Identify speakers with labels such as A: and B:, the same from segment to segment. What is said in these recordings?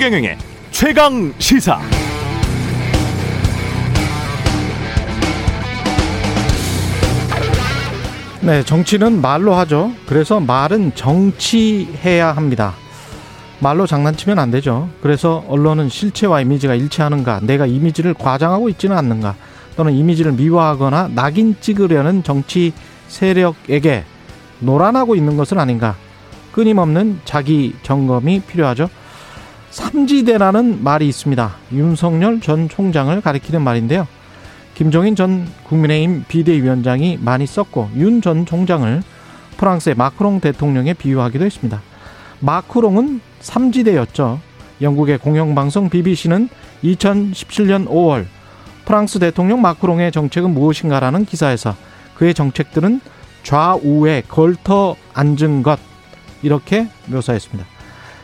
A: 최경영의 최강 시사.
B: 네, 정치는 말로 하죠. 그래서 말은 정치해야 합니다. 말로 장난치면 안 되죠. 그래서 언론은 실체와 이미지가 일치하는가, 내가 이미지를 과장하고 있지는 않는가, 또는 이미지를 미화하거나 낙인 찍으려는 정치 세력에게 노란하고 있는 것은 아닌가. 끊임없는 자기 점검이 필요하죠. 삼지대라는 말이 있습니다. 윤석열 전 총장을 가리키는 말인데요. 김종인 전 국민의힘 비대위원장이 많이 썼고 윤 전 총장을 프랑스의 마크롱 대통령에 비유하기도 했습니다. 마크롱은 삼지대였죠. 영국의 공영방송 BBC는 2017년 5월 프랑스 대통령 마크롱의 정책은 무엇인가라는 기사에서 그의 정책들은 좌우에 걸터 앉은 것 이렇게 묘사했습니다.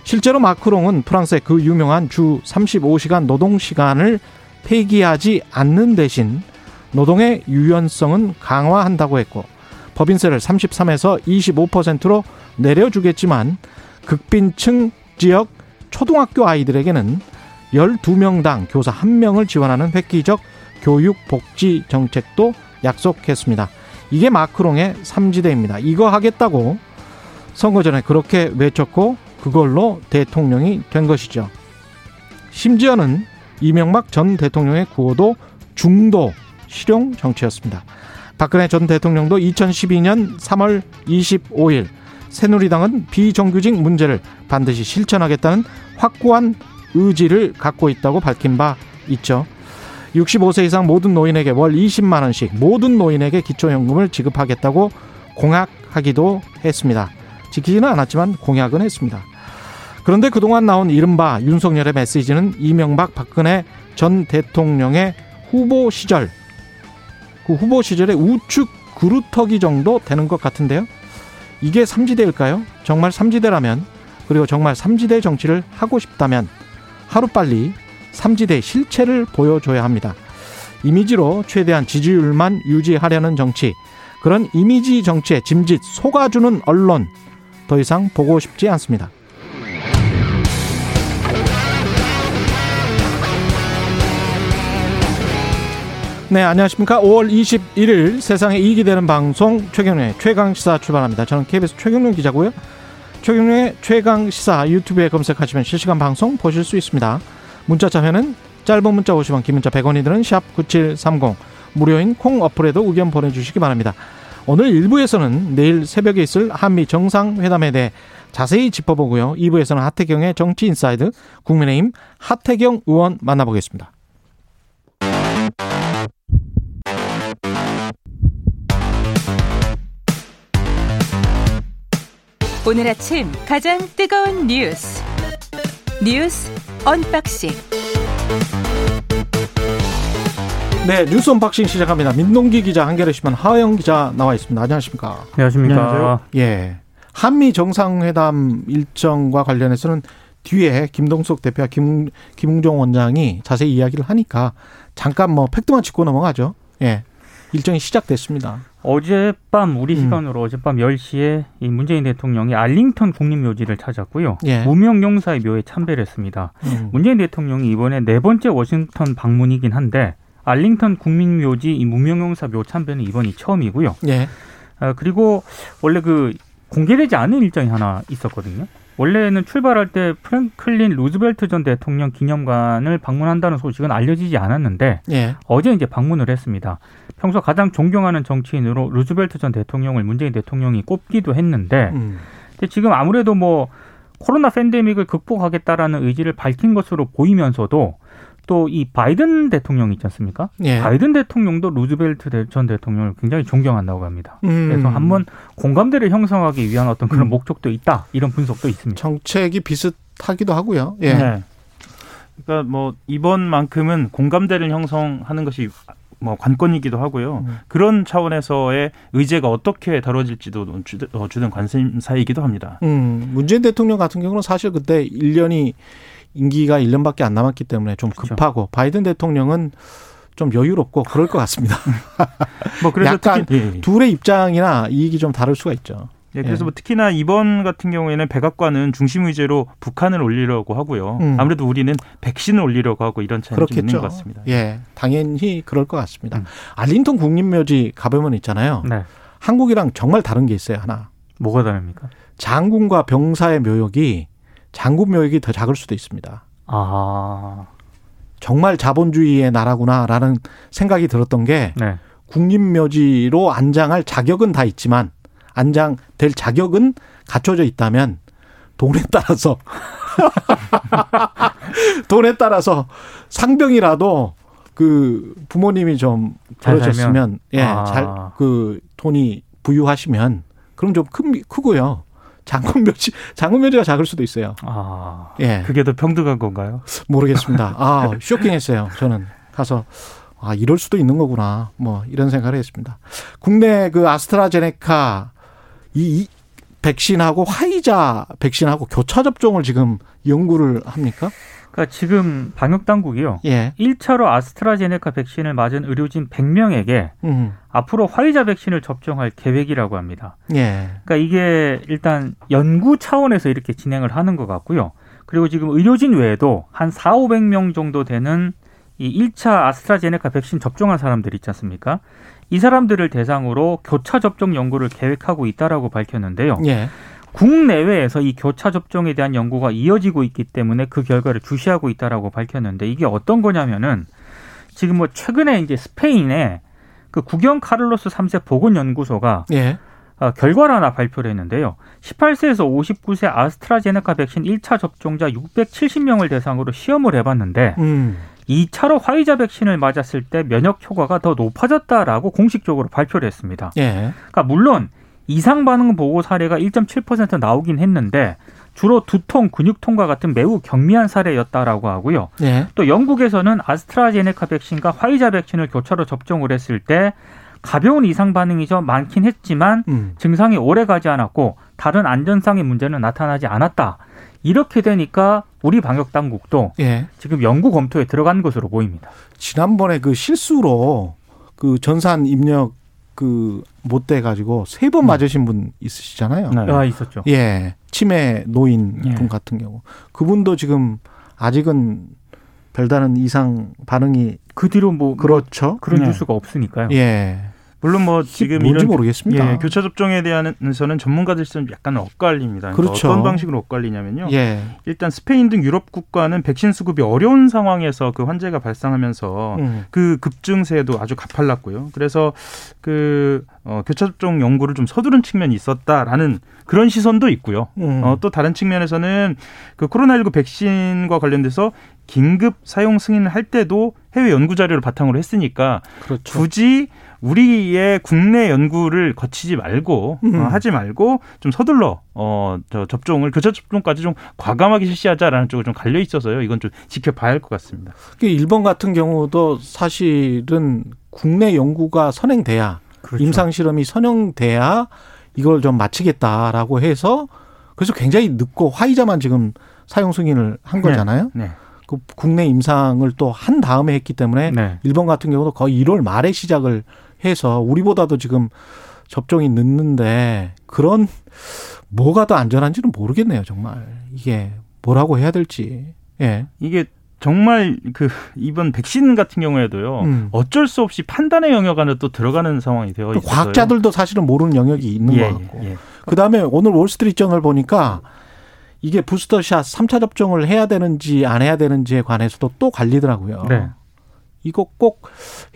B: 실제로 마크롱은 프랑스의 그 유명한 주 35시간 노동 시간을 폐기하지 않는 대신 노동의 유연성은 강화한다고 했고 법인세를 33에서 25%로 내려주겠지만 극빈층 지역 초등학교 아이들에게는 12명당 교사 1명을 지원하는 획기적 교육 복지 정책도 약속했습니다. 이게 마크롱의 삼지대입니다. 이거 하겠다고 선거 전에 그렇게 외쳤고 그걸로 대통령이 된 것이죠. 심지어는 이명박 전 대통령의 구호도 중도 실용 정치였습니다. 박근혜 전 대통령도 2012년 3월 25일 새누리당은 비정규직 문제를 반드시 실천하겠다는 확고한 의지를 갖고 있다고 밝힌 바 있죠. 65세 이상 모든 노인에게 월 20만 원씩 모든 노인에게 기초연금을 지급하겠다고 공약하기도 했습니다. 지키지는 않았지만 공약은 했습니다. 그런데 그동안 나온 이른바 윤석열의 메시지는 이명박 박근혜 전 대통령의 후보 시절 그 후보 시절의 우측 그루터기 정도 되는 것 같은데요. 이게 삼지대일까요? 정말 삼지대라면 그리고 정말 삼지대 정치를 하고 싶다면 하루빨리 삼지대 실체를 보여줘야 합니다. 이미지로 최대한 지지율만 유지하려는 정치 그런 이미지 정치에 짐짓 속아주는 언론 더 이상 보고 싶지 않습니다. 네, 안녕하십니까. 5월 21일 세상에 이익이 되는 방송 최경련의 최강시사 출발합니다. 저는 KBS 최경련 기자고요. 최경영의 최강시사 유튜브에 검색하시면 실시간 방송 보실 수 있습니다. 문자 참여는 짧은 문자 50원, 긴 문자 100원이 드는 샵 9730 무료인 콩 어플에도 의견 보내주시기 바랍니다. 오늘 1부에서는 내일 새벽에 있을 한미 정상회담에 대해 자세히 짚어보고요. 2부에서는 하태경의 정치 인사이드 국민의힘 하태경 의원 만나보겠습니다.
C: 오늘 아침 가장 뜨거운 뉴스 뉴스 언박싱
B: 네 뉴스 언박싱 시작합니다. 민동기 기자 한겨레 신문 하어영 기자 나와 있습니다. 안녕하십니까?
D: 안녕하십니까?
B: 예. 한미 정상회담 일정과 관련해서는 뒤에 김동석 대표와 김, 김흥종 원장이 자세히 이야기를 하니까 잠깐 뭐 팩트만 짚고 넘어가죠. 예. 일정이 시작됐습니다.
D: 어젯밤 우리 음. 시간으로 음. 어젯밤 10시에 이 문재인 대통령이 알링턴 국립묘지를 찾았고요.
B: 예.
D: 무명 용사의 묘에 참배를 했습니다. 음. 문재인 대통령이 이번에 네 번째 워싱턴 방문이긴 한데 알링턴 국립묘지 이 무명 용사 묘 참배는 이번이 처음이고요.
B: 예.
D: 아, 그리고 원래 그 공개되지 않은 일정이 하나 있었거든요. 원래는 출발할 때 프랭클린 루즈벨트 전 대통령 기념관을 방문한다는 소식은 알려지지 않았는데
B: 예.
D: 어제 이제 방문을 했습니다. 평소 가장 존경하는 정치인으로 루즈벨트 전 대통령을 문재인 대통령이 꼽기도 했는데
B: 음.
D: 근데 지금 아무래도 뭐 코로나 팬데믹을 극복하겠다라는 의지를 밝힌 것으로 보이면서도 또 이 바이든 대통령 있지 않습니까?
B: 예.
D: 바이든 대통령도 루즈벨트 전 대통령을 굉장히 존경한다고 합니다.
B: 음.
D: 그래서 한번 공감대를 형성하기 위한 어떤 그런 음. 목적도 있다 이런 분석도 있습니다.
B: 정책이 비슷하기도 하고요. 예.
E: 네. 그러니까 뭐 이번만큼은 공감대를 형성하는 것이 뭐 관건이기도 하고요. 음. 그런 차원에서의 의제가 어떻게 다뤄질지도 어, 주된 관심사이기도 합니다.
B: 음, 문재인 대통령 같은 경우는 사실 그때 1년이 임기가 1년밖에 안 남았기 때문에 좀 그렇죠. 급하고 바이든 대통령은 좀 여유롭고 그럴 것 같습니다. 뭐 그래서 약간 특히, 예, 예. 둘의 입장이나 이익이 좀 다를 수가 있죠.
E: 네, 그래서
B: 예.
E: 뭐 특히나 이번 같은 경우에는 백악관은 중심 의제로 북한을 올리려고 하고요.
B: 음.
E: 아무래도 우리는 백신을 올리려고 하고 이런 차이가 좀 있는. 것 같습니다.
B: 예, 당연히 그럴 것 같습니다.
D: 음.
B: 알링턴 국립묘지 가보면 있잖아요.
D: 네.
B: 한국이랑 정말 다른 게 있어요. 하나
D: 뭐가 다릅니까?
B: 장군과 병사의 묘역이 장군 묘역이 더 작을 수도 있습니다.
D: 아,
B: 정말 자본주의의 나라구나라는 생각이 들었던 게
D: 네.
B: 국립묘지로 안장할 자격은 다 있지만 안장될 자격은 갖춰져 있다면 돈에 따라서 돈에 따라서 상병이라도 그 부모님이
D: 좀잘
B: 그러셨으면 예,
D: 아.
B: 잘그 돈이 부유하시면 그럼 좀 크, 크고요. 장군묘지 장군묘지가 작을 수도 있어요.
D: 아,
B: 예.
E: 그게 더 평등한 건가요?
B: 모르겠습니다. 아, 쇼킹했어요. 저는 가서 아, 이럴 수도 있는 거구나. 뭐 이런 생각을 했습니다. 국내 그 아스트라제네카 이, 이 백신하고 화이자 백신하고 교차 접종을 지금 연구를 합니까?
D: 그러니까 지금 방역 당국이요.
B: 예.
D: 1차로 아스트라제네카 백신을 맞은 의료진 100명에게
B: 음.
D: 앞으로 화이자 백신을 접종할 계획이라고 합니다.
B: 예.
D: 그러니까 이게 일단 연구 차원에서 이렇게 진행을 하는 것 같고요. 그리고 지금 의료진 외에도 한 4, 500명 정도 되는 이 1차 아스트라제네카 백신 접종한 사람들 있지 않습니까? 이 사람들을 대상으로 교차 접종 연구를 계획하고 있다라고 밝혔는데요.
B: 예.
D: 국내외에서 이 교차 접종에 대한 연구가 이어지고 있기 때문에 그 결과를 주시하고 있다라고 밝혔는데 이게 어떤 거냐면은 지금 뭐 최근에 이제 스페인에 그 국영 카를로스 3세 보건연구소가
B: 예.
D: 어, 결과를 하나 발표를 했는데요. 18세에서 59세 아스트라제네카 백신 1차 접종자 670명을 대상으로 시험을 해봤는데
B: 음.
D: 2차로 화이자 백신을 맞았을 때 면역 효과가 더 높아졌다라고 공식적으로 발표를 했습니다.
B: 예.
D: 그러니까 물론 이상 반응 보고 사례가 1.7% 나오긴 했는데 주로 두통, 근육통과 같은 매우 경미한 사례였다라고 하고요.
B: 예.
D: 또 영국에서는 아스트라제네카 백신과 화이자 백신을 교차로 접종을 했을 때 가벼운 이상 반응이 좀 많긴 했지만
B: 음.
D: 증상이 오래 가지 않았고 다른 안전상의 문제는 나타나지 않았다. 이렇게 되니까 우리 방역 당국도
B: 예.
D: 지금 연구 검토에 들어간 것으로 보입니다.
B: 지난번에 그 실수로 그 전산 입력 그 못 돼 가지고 세번
D: 음.
B: 맞으신 분 있으시잖아요.
E: 네.
D: 아, 있었죠.
B: 예, 치매 노인
E: 예.
B: 분 같은 경우 그분도 지금 아직은 별다른 이상 반응이
D: 그 뒤로 뭐
B: 그렇죠.
D: 그런
E: 네.
D: 뉴스가 없으니까요.
B: 예,
E: 물론 뭐 지금
B: 뭔지
E: 이런
B: 모르겠습니다.
E: 예, 교차 접종에 대해서는 전문가들은 약간 엇갈립니다. 그러니까
B: 그렇죠.
E: 어떤 방식으로 엇갈리냐면요.
B: 예,
E: 일단 스페인 등 유럽 국가는 백신 수급이 어려운 상황에서 그 환자가 발생하면서
B: 음,
E: 그 급증세도 아주 가팔랐고요. 그래서 그 어, 교차 접종 연구를 좀 서두른 측면이 있었다라는 그런 시선도 있고요.
B: 음.
E: 어, 또 다른 측면에서는 그 코로나19 백신과 관련돼서 긴급 사용 승인을 할 때도 해외 연구 자료를 바탕으로 했으니까
B: 그렇죠.
E: 굳이 우리의 국내 연구를 거치지 말고
B: 음.
E: 어, 하지 말고 좀 서둘러 어 저 접종을 교차 접종까지 좀 과감하게 실시하자라는 쪽으로 좀 갈려 있어서요. 이건 좀 지켜봐야 할 것 같습니다.
B: 그 일본 같은 경우도 사실은 국내 연구가 선행돼야
D: 그렇죠.
B: 임상 실험이 선행돼야 이걸 좀 마치겠다라고 해서 그래서 굉장히 늦고 화이자만 지금 사용 승인을 한
E: 네.
B: 거잖아요.
E: 네.
B: 그 국내 임상을 또 한 다음에 했기 때문에
D: 네.
B: 일본 같은 경우도 거의 1월 말에 시작을 해서 우리보다도 지금 접종이 늦는데 그런 뭐가 더 안전한지는 모르겠네요, 정말. 이게 뭐라고 해야 될지. 예.
E: 이게 정말 그 이번 백신 같은 경우에도요.
B: 음.
E: 어쩔 수 없이 판단의 영역 안에 또 들어가는 상황이 되어
B: 또
E: 있어요.
B: 과학자들도 사실은 모르는 영역이 있는
E: 예,
B: 것 같고.
E: 예, 예.
B: 그다음에 오늘 월스트리트저널 보니까 이게 부스터샷 3차 접종을 해야 되는지 안 해야 되는지에 관해서도 또 갈리더라고요.
D: 네.
B: 이거 꼭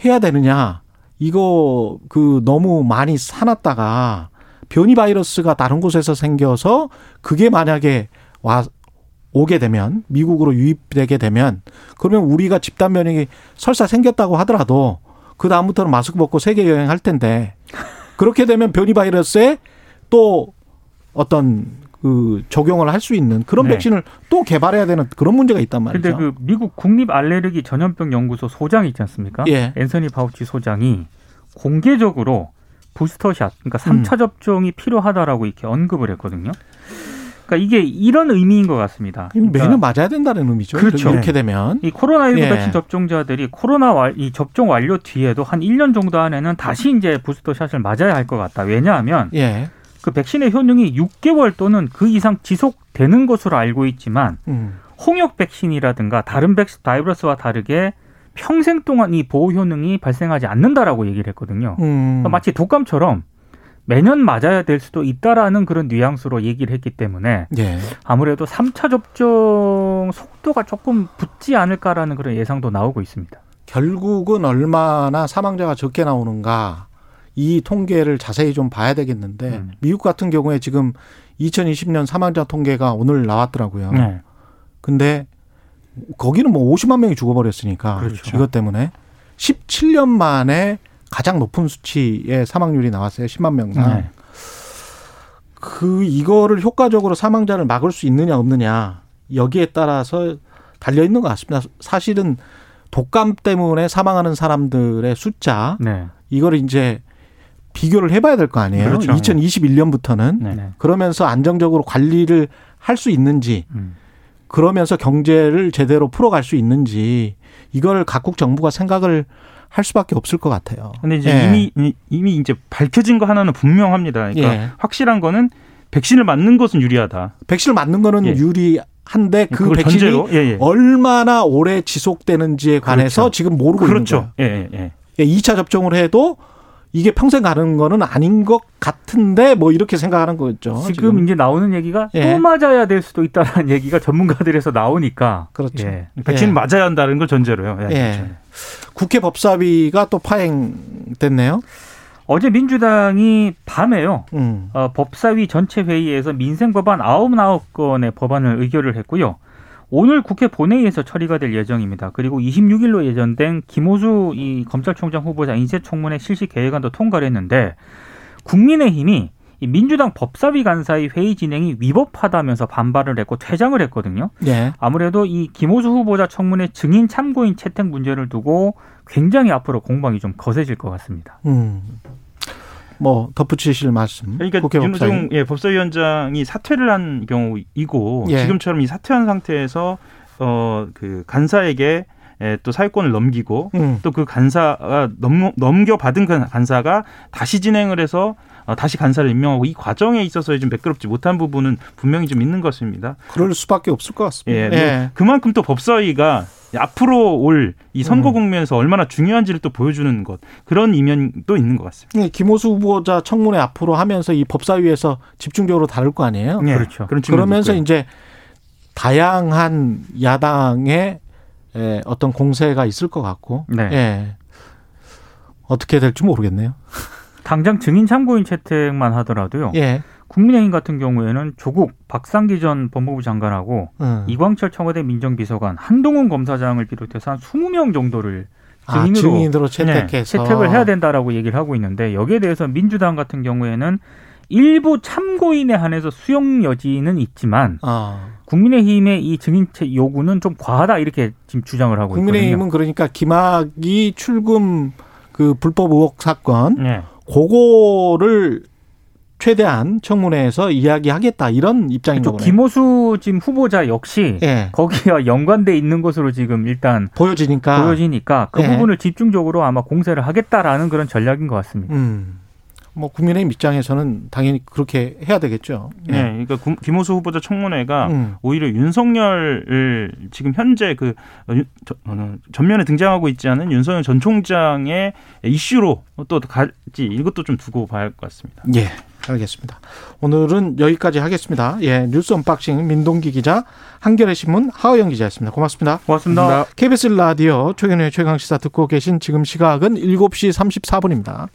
B: 해야 되느냐? 이거 그 너무 많이 사놨다가 변이 바이러스가 다른 곳에서 생겨서 그게 만약에 와 오게 되면 미국으로 유입되게 되면 그러면 우리가 집단 면역이 설사 생겼다고 하더라도 그 다음부터는 마스크 벗고 세계 여행할 텐데 그렇게 되면 변이 바이러스에 또 어떤 그 적용을 할 수 있는 그런
D: 네.
B: 백신을 또 개발해야 되는 그런 문제가 있단 말이죠.
D: 근데 그 미국 국립 알레르기 전염병 연구소 소장 있지 않습니까?
B: 예.
D: 앤서니 파우치 소장이 공개적으로 부스터샷, 그러니까 3차
B: 음.
D: 접종이 필요하다라고 이렇게 언급을 했거든요. 그러니까 이게 이런 의미인 것 같습니다. 그러니까
B: 맞아야 된다는 의미죠.
D: 그렇죠.
B: 이렇게 되면.
D: 이 코로나19
B: 예.
D: 백신 접종자들이 코로나 완, 이 접종 완료 뒤에도 한 1년 정도 안에는 다시 이제 부스터샷을 맞아야 할 것 같다. 왜냐하면
B: 예.
D: 그 백신의 효능이 6개월 또는 그 이상 지속되는 것으로 알고 있지만
B: 음.
D: 홍역 백신이라든가 다른 백신 바이러스와 다르게 평생 동안 이 보호 효능이 발생하지 않는다라고 얘기를 했거든요.
B: 음.
D: 그러니까 마치 독감처럼 매년 맞아야 될 수도 있다라는 그런 뉘앙스로 얘기를 했기 때문에
B: 예.
D: 아무래도 3차 접종 속도가 조금 붙지 않을까라는 그런 예상도 나오고 있습니다.
B: 결국은 얼마나 사망자가 적게 나오는가 이 통계를 자세히 좀 봐야 되겠는데
D: 음.
B: 미국 같은 경우에 지금 2020년 사망자 통계가 오늘 나왔더라고요.
E: 네.
B: 근데 거기는 뭐 50만 명이 죽어버렸으니까
D: 그렇죠.
B: 이것 때문에 17년 만에 가장 높은 수치의 사망률이 나왔어요. 10만 명당.
E: 네.
B: 그 이거를 효과적으로 사망자를 막을 수 있느냐 없느냐 여기에 따라서 달려 있는 것 같습니다. 사실은 독감 때문에 사망하는 사람들의 숫자
D: 네.
B: 이거를 이제 비교를 해봐야 될 거 아니에요.
E: 그렇죠.
B: 2021년부터는
E: 네.
D: 네.
B: 그러면서 안정적으로 관리를 할 수 있는지
D: 음.
B: 그러면서 경제를 제대로 풀어갈 수 있는지 이걸 각국 정부가 생각을 할 수밖에 없을 것 같아요.
E: 근데 이제
B: 예.
E: 이미 이미 이제 밝혀진 거 하나는 분명합니다. 그러니까
B: 예.
E: 확실한 거는 백신을 맞는 것은 유리하다.
B: 백신을 맞는 거는
E: 예.
B: 유리한데 그 백신이
E: 예, 예.
B: 얼마나 오래 지속되는지에 관해서
E: 그렇죠.
B: 지금 모르고
E: 그렇죠. 예, 예, 예.
B: 있는 거예요. 2차 접종을 해도 이게 평생 가는 거는 아닌 것 같은데 뭐 이렇게 생각하는 거죠.
D: 지금, 이제 나오는 얘기가
B: 예.
D: 또 맞아야 될 수도 있다는 얘기가 전문가들에서 나오니까
B: 그렇죠.
D: 예.
E: 백신
B: 예.
E: 맞아야 한다는 걸 전제로요. 예.
B: 예.
E: 그렇죠.
B: 국회 법사위가 또 파행됐네요.
D: 어제 민주당이 밤에요.
B: 음.
D: 어, 법사위 전체 회의에서 민생 법안 99건의 법안을 의결을 했고요. 오늘 국회 본회의에서 처리가 될 예정입니다. 그리고 26일로 예정된 김호수 이 검찰총장 후보자 인쇄청문회 실시 계획안도 통과를 했는데 국민의힘이 이 민주당 법사위 간사의 회의 진행이 위법하다면서 반발을 했고 퇴장을 했거든요.
B: 예.
D: 아무래도 이 김호수 후보자 청문회 증인 참고인 채택 문제를 두고 굉장히 앞으로 공방이 좀 거세질 것 같습니다.
B: 음. 뭐 덧붙이실 말씀.
E: 그러니까. 윤호중 예, 법사위원장이 사퇴를 한 경우이고
B: 예.
E: 지금처럼 이 사퇴한 상태에서 어 그 간사에게 예, 또 사회권을 넘기고
B: 음.
E: 또그 간사가 넘, 넘겨받은 그 간사가 다시 진행을 해서 어, 다시 간사를 임명하고 이 과정에 있어서 좀 매끄럽지 못한 부분은 분명히 좀 있는 것 같습니다.
B: 그럴 수밖에 없을 것 같습니다.
E: 예, 뭐 그만큼 또 법사위가 앞으로 올 이 선거
B: 음.
E: 국면에서 얼마나 중요한지를 또 보여주는 것 그런 이면도 있는 것 같습니다.
B: 예, 김호수 후보자 청문회 앞으로 하면서 이 법사위에서 집중적으로 다룰 거 아니에요.
E: 예,
D: 그렇죠.
B: 그러면서
E: 있고요.
B: 이제 다양한 야당의 에, 어떤 공세가 있을 것 같고,
D: 네.
B: 예. 어떻게 될지 모르겠네요.
D: 당장 증인 참고인 채택만 하더라도요.
B: 예.
D: 국민의힘 같은 경우에는 조국 박상기 전 법무부 장관하고
B: 음.
D: 이광철 청와대 민정비서관 한동훈 검사장을 비롯해서 한 20명 정도를
B: 아,
D: 증인으로
B: 증인으로 채택해서
D: 네, 채택을 해야 된다라고 얘기를 하고 있는데 여기에 대해서 민주당 같은 경우에는 일부 참고인에 한해서 수용 여지는 있지만
B: 아,
D: 국민의힘의 이 증인채 요구는 좀 과하다 이렇게 지금 주장을 하고 있거든요.
B: 국민의힘은 그러니까 김학이 출금 그 불법 의혹 사건
E: 예.
B: 그거를 최대한 청문회에서 이야기하겠다 이런 입장인
D: 또
B: 거네요.
D: 김호수 지금 후보자 역시
B: 예.
D: 거기와 연관돼 있는 것으로 지금 일단
B: 보여지니까
D: 보여지니까 그
B: 예.
D: 부분을 집중적으로 아마 공세를 하겠다라는 그런 전략인 것 같습니다.
B: 음. 뭐 국민의힘 입장에서는 당연히 그렇게 해야 되겠죠.
E: 예. 그러니까 구- 김호수 후보자 청문회가
B: 음.
E: 오히려 윤석열을 지금 현재 그 어, 윤- 저- 어, 전면에 등장하고 있지 않은 윤석열 전 총장의 이슈로 또 갈지 이것도 좀 두고 봐야 할 것 같습니다.
B: 예. 알겠습니다. 오늘은 여기까지 하겠습니다. 예. 뉴스 언박싱 민동기 기자, 한겨레 신문 하어영 기자였습니다. 고맙습니다.
D: 고맙습니다.
B: KBS 라디오 최경영의 최강 시사 듣고 계신 지금 시각은 7시 34분입니다.